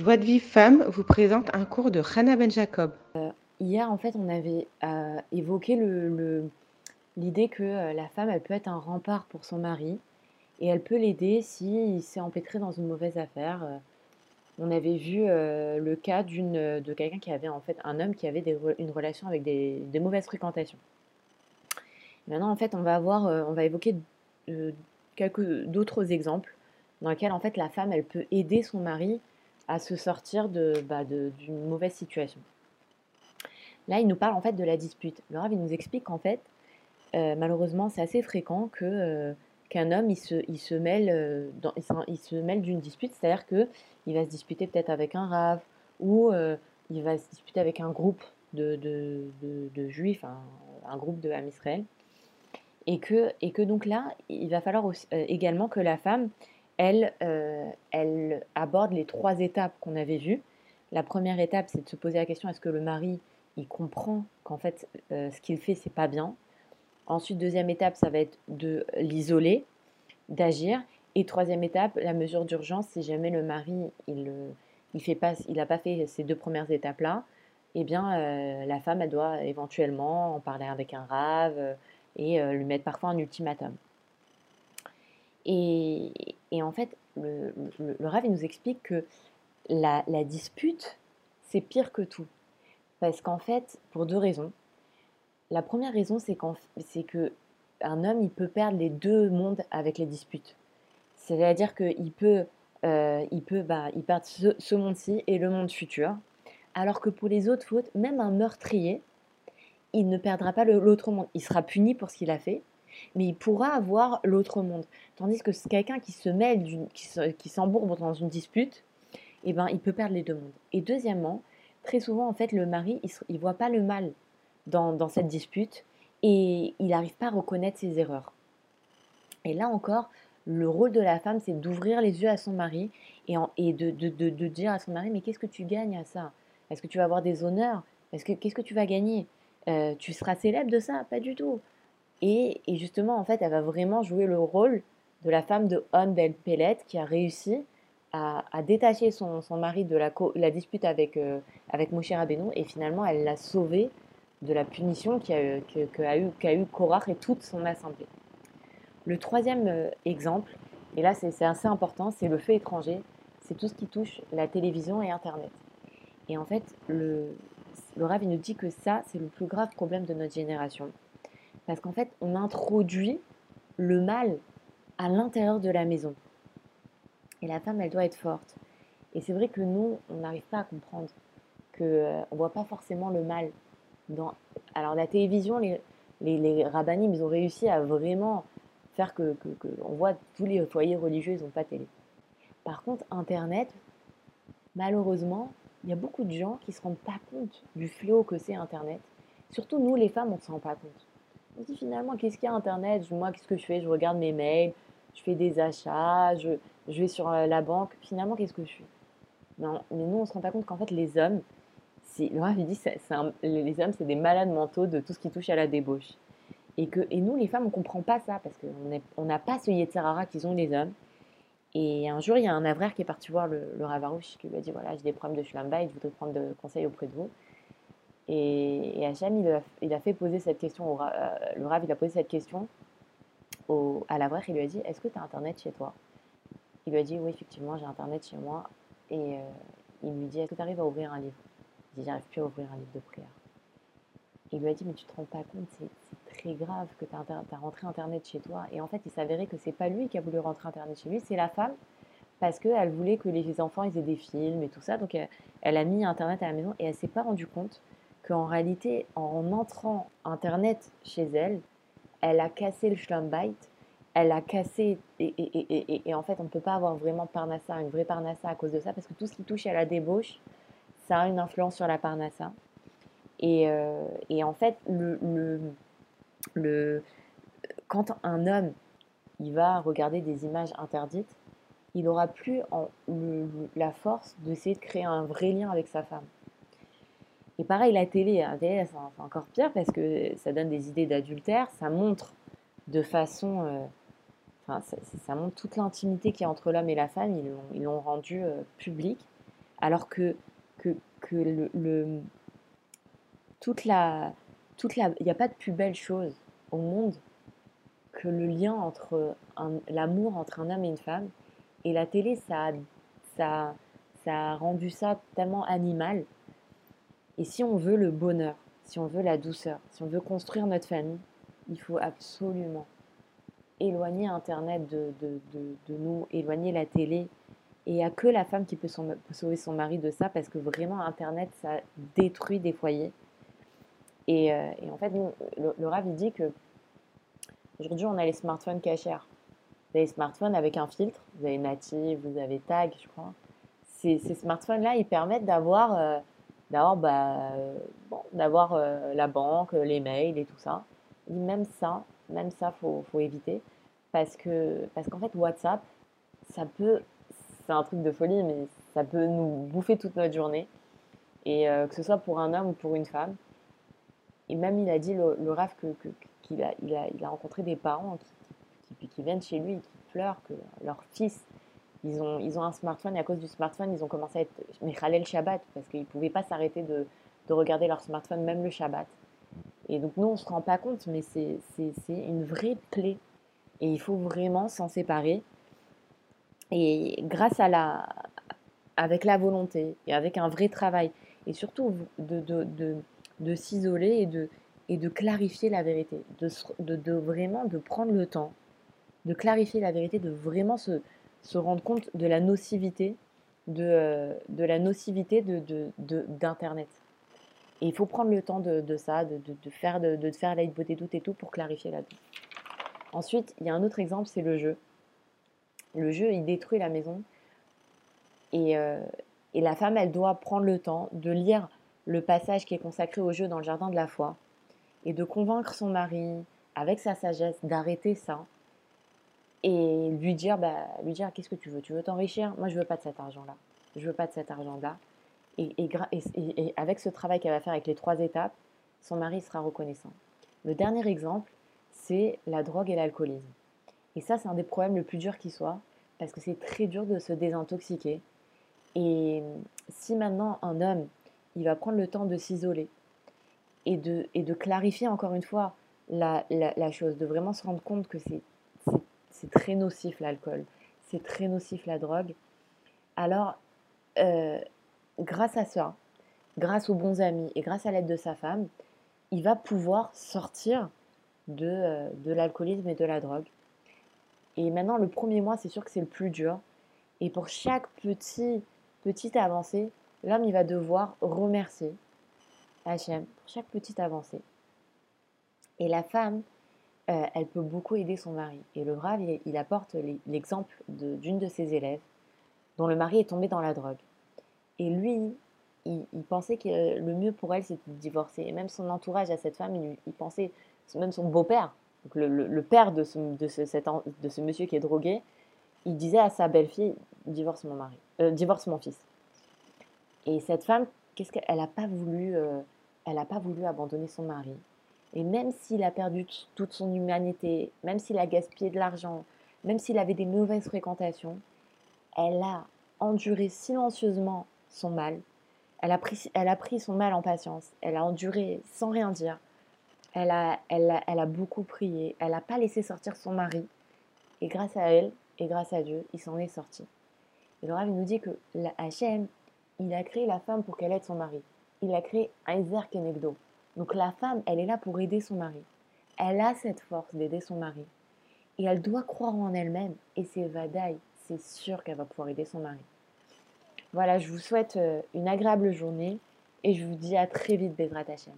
Joie de Vive Femme vous présente un cours de Hannah Ben Jacob. Hier, en fait, on avait euh, évoqué l'idée que euh, la femme, elle peut être un rempart pour son mari et elle peut l'aider s'il s'est empêtré dans une mauvaise affaire. Euh, on avait vu le cas de quelqu'un qui avait, en fait, un homme qui avait une relation avec des, mauvaises fréquentations. Maintenant, en fait, on va avoir, on va évoquer quelques d'autres exemples dans lesquels, en fait, la femme, elle peut aider son mari à se sortir bah, d'une mauvaise situation. Là, il nous parle en fait de la dispute. Le Rav, il nous explique qu'en fait, euh, malheureusement, c'est assez fréquent que euh, qu'un homme il se, il se mêle euh, mêle d'une dispute, c'est-à-dire que il va se disputer peut-être avec un Rav ou il va se disputer avec un groupe de, de, juifs, un, groupe de Ham Israël, et que et que donc là, il va falloir également que la femme elle, elle aborde les trois étapes qu'on avait vues. La première étape, c'est de se poser la question est-ce que le mari il comprend qu'en fait, euh, ce qu'il fait, c'est pas bien? Ensuite, deuxième étape, ça va être de l'isoler, d'agir. Et troisième étape, la mesure d'urgence, si jamais le mari, il n'a il fait pas, il pas fait ces deux premières étapes-là, eh bien, euh, la femme, elle doit éventuellement en parler avec un rave euh, et lui mettre parfois un ultimatum. Et, en fait, le, le, nous explique que la, dispute, c'est pire que tout. Parce qu'en fait, pour deux raisons. La première raison, c'est c'est que un homme, il peut perdre les deux mondes avec les disputes. C'est-à-dire qu'il peut, euh, il peut, bah, il perd ce, monde-ci et le monde futur. Alors que pour les autres fautes, même un meurtrier, il ne perdra pas l'autre monde. Il sera puni pour ce qu'il a fait, mais il pourra avoir l'autre monde. Tandis que quelqu'un qui se mêle, qui s'embourbe dans une dispute, eh ben, il peut perdre les deux mondes. Et deuxièmement, très souvent, en fait, le mari, il ne voit pas le mal dans, cette dispute et il n'arrive pas à reconnaître ses erreurs. Et là encore, le rôle de la femme, c'est d'ouvrir les yeux à son mari et, et de, de, dire à son mari, mais qu'est-ce que tu gagnes à ça? Est-ce que tu vas avoir des honneurs? Est-ce que Qu'est-ce que tu vas gagner? Euh, Tu seras célèbre de ça? Pas du tout. Et, justement, en fait, elle va vraiment jouer le rôle de la femme de On Del Pellet qui a réussi à, détacher son, mari de la, dispute avec, euh, avec Moshe Rabbeinu et finalement elle l'a sauvé de la punition qu'a eu, qu'a eu Korach et toute son assemblée. Le troisième euh, exemple, et là c'est assez important, c'est le fait étranger, c'est tout ce qui touche la télévision et Internet. Et en fait, le, le Rav nous dit que ça, c'est le plus grave problème de notre génération. Parce qu'en fait, on introduit le mal à l'intérieur de la maison. Et la femme, elle doit être forte. Et c'est vrai que nous, on n'arrive pas à comprendre qu'on euh, ne voit pas forcément le mal. Dans... Alors la télévision, les, les, ils ont réussi à vraiment faire que, voit tous les foyers religieux, ils n'ont pas télé. Par contre, Internet, malheureusement, il y a beaucoup de gens qui ne se rendent pas compte du fléau que c'est Internet. Surtout nous, les femmes, on ne se rend pas compte. Se dit finalement, qu'est-ce qu'il y a Internet? Moi, qu'est-ce que je fais? Je regarde mes mails, je fais des achats, je, je vais sur euh, la banque. Finalement, qu'est-ce que je fais? Non, Mais nous, on ne se rend pas compte qu'en fait, les hommes, Laura lui dit, c'est, les hommes, c'est des malades mentaux de tout ce qui touche à la débauche. Et, que, et nous, les femmes, on ne comprend pas ça parce qu'on n'a pas ce Yetzerara qu'ils ont les hommes. Et un jour, il y a un avraire qui est parti voir le, le Ravarouche qui lui a dit Voilà, j'ai des problèmes de et je voudrais prendre de conseils auprès de vous. Et, et Hacham, il a, fait poser cette question, au, euh, le Rav, il a posé cette question au, à l'avraire, il lui a dit Est-ce que tu as Internet chez toi? Il lui a dit Oui, effectivement, j'ai Internet chez moi. Et euh, il lui dit Est-ce que tu arrives à ouvrir un livre? Il dit J'arrive plus à ouvrir un livre de prière. Il lui a dit Mais tu te rends pas compte, c'est très grave que tu as, rentré Internet chez toi. Et en fait, il s'avérait que c'est pas lui qui a voulu rentrer Internet chez lui, c'est la femme. Parce qu'elle voulait que les enfants ils aient des films et tout ça. Donc elle, a mis Internet à la maison et elle s'est pas rendue compte qu'en réalité, en entrant Internet chez elle, elle a cassé le schlumbite elle a cassé, et, en fait, on ne peut pas avoir vraiment Parnassa, une vraie Parnassa à cause de ça, parce que tout ce qui touche à la débauche, ça a une influence sur la Parnassa. Et, euh, en fait, quand un homme il va regarder des images interdites, il n'aura plus la force d'essayer de créer un vrai lien avec sa femme. Et pareil, la télé, télé c'est encore pire parce que ça donne des idées d'adultère, ça montre de façon euh, ça, montre toute l'intimité qu'il y a entre l'homme et la femme, ils l'ont rendu euh, public, Alors que, que, que le, toute la, toute la, il n'y a pas de plus belle chose au monde que le lien entre l'amour entre un homme et une femme. Et la télé, ça, ça, ça a rendu ça tellement animal. Et si on veut le bonheur, si on veut la douceur, si on veut construire notre famille, il faut absolument éloigner Internet de, nous, éloigner la télé. Et il n'y a que la femme qui peut, sauver son mari de ça, parce que vraiment, Internet, ça détruit des foyers. Et, euh, en fait, le, le il dit que aujourd'hui, on a les smartphones cachers. Vous avez les smartphones avec un filtre, vous avez Native, vous avez Tag, je crois. Ces, smartphones-là, ils permettent d'avoir euh, d'avoir bah, bon, d'avoir euh, la banque, les mails et tout ça. Et même ça, même ça, faut, faut éviter parce que parce qu'en fait WhatsApp, ça peut, c'est un truc de folie, mais ça peut nous bouffer toute notre journée et euh, que ce soit pour un homme ou pour une femme. Et même il a dit le, le RAF que, qu'il a, il a, il a rencontré des parents qui, qui, qui viennent chez lui et qui pleurent que leur fils ils ont, ils ont un smartphone et à cause du smartphone, ils ont commencé à être le Shabbat parce qu'ils ne pouvaient pas s'arrêter de, de, regarder leur smartphone, même le Shabbat. Et donc, nous, on ne se rend pas compte, mais c'est une vraie plaie. Et il faut vraiment s'en séparer. Et grâce à la. avec la volonté et avec un vrai travail, et surtout de, de, de, de s'isoler et de, et de clarifier la vérité, de, de, de vraiment de prendre le temps de clarifier la vérité, de vraiment se, se rendre compte de la nocivité de, euh, de la nocivité de, d'Internet. Et il faut prendre le temps de, ça, de, faire, de, de faire la beauté doute et tout pour clarifier la vie. Ensuite, il y a un autre exemple, c'est le jeu. Le jeu, il détruit la maison. Et, euh, et la femme, elle doit prendre le temps de lire le passage qui est consacré au jeu dans le jardin de la foi et de convaincre son mari, avec sa sagesse, d'arrêter ça et lui dire, bah, lui dire qu'est-ce que tu veux? Tu veux t'enrichir? Moi, je veux pas de cet argent-là. Je veux pas de cet argent-là. Et, et, avec ce travail qu'elle va faire avec les trois étapes, son mari sera reconnaissant. Le dernier exemple, c'est la drogue et l'alcoolisme. Et ça, c'est un des problèmes le plus dur qui soit, parce que c'est très dur de se désintoxiquer. Et si maintenant un homme, il va prendre le temps de s'isoler et de, et de clarifier encore une fois la, la chose, de vraiment se rendre compte que c'est c'est très nocif l'alcool, c'est très nocif la drogue. Alors, euh, grâce à ça, grâce aux bons amis et grâce à l'aide de sa femme, il va pouvoir sortir de, euh, de l'alcoolisme et de la drogue. Et maintenant, le premier mois, c'est sûr que c'est le plus dur. Et pour chaque petit, petite avancée, l'homme, il va devoir remercier Hachem pour chaque petite avancée. Et la femme, euh, elle peut beaucoup aider son mari. Et le Rav, il, apporte l'exemple d'une de, ses élèves dont le mari est tombé dans la drogue. Et lui, il, pensait que le mieux pour elle, c'était de divorcer. Et même son entourage à cette femme, il, pensait, même son beau-père, le, père de ce, monsieur qui est drogué, il disait à sa belle-fille, divorce mon mari, euh, divorce mon fils. Et cette femme, qu'est-ce qu'elle n'a pas voulu, euh, elle n'a pas voulu abandonner son mari. Et même s'il a perdu toute son humanité, même s'il a gaspillé de l'argent, même s'il avait des mauvaises fréquentations, elle a enduré silencieusement son mal. Elle a, pris, elle a pris son mal en patience. Elle a enduré sans rien dire. Elle a, elle a, elle a beaucoup prié. Elle n'a pas laissé sortir son mari. Et grâce à elle et grâce à Dieu, il s'en est sorti. Et le Rav nous dit que la il a créé la femme pour qu'elle aide son mari. Il a créé un Kenegdo. Donc la femme, elle est là pour aider son mari. Elle a cette force d'aider son mari. Et elle doit croire en elle-même. Et c'est Vadaï, c'est sûr qu'elle va pouvoir aider son mari. Voilà, je vous souhaite euh, une agréable journée et je vous dis à très vite, Bezrat Hachem.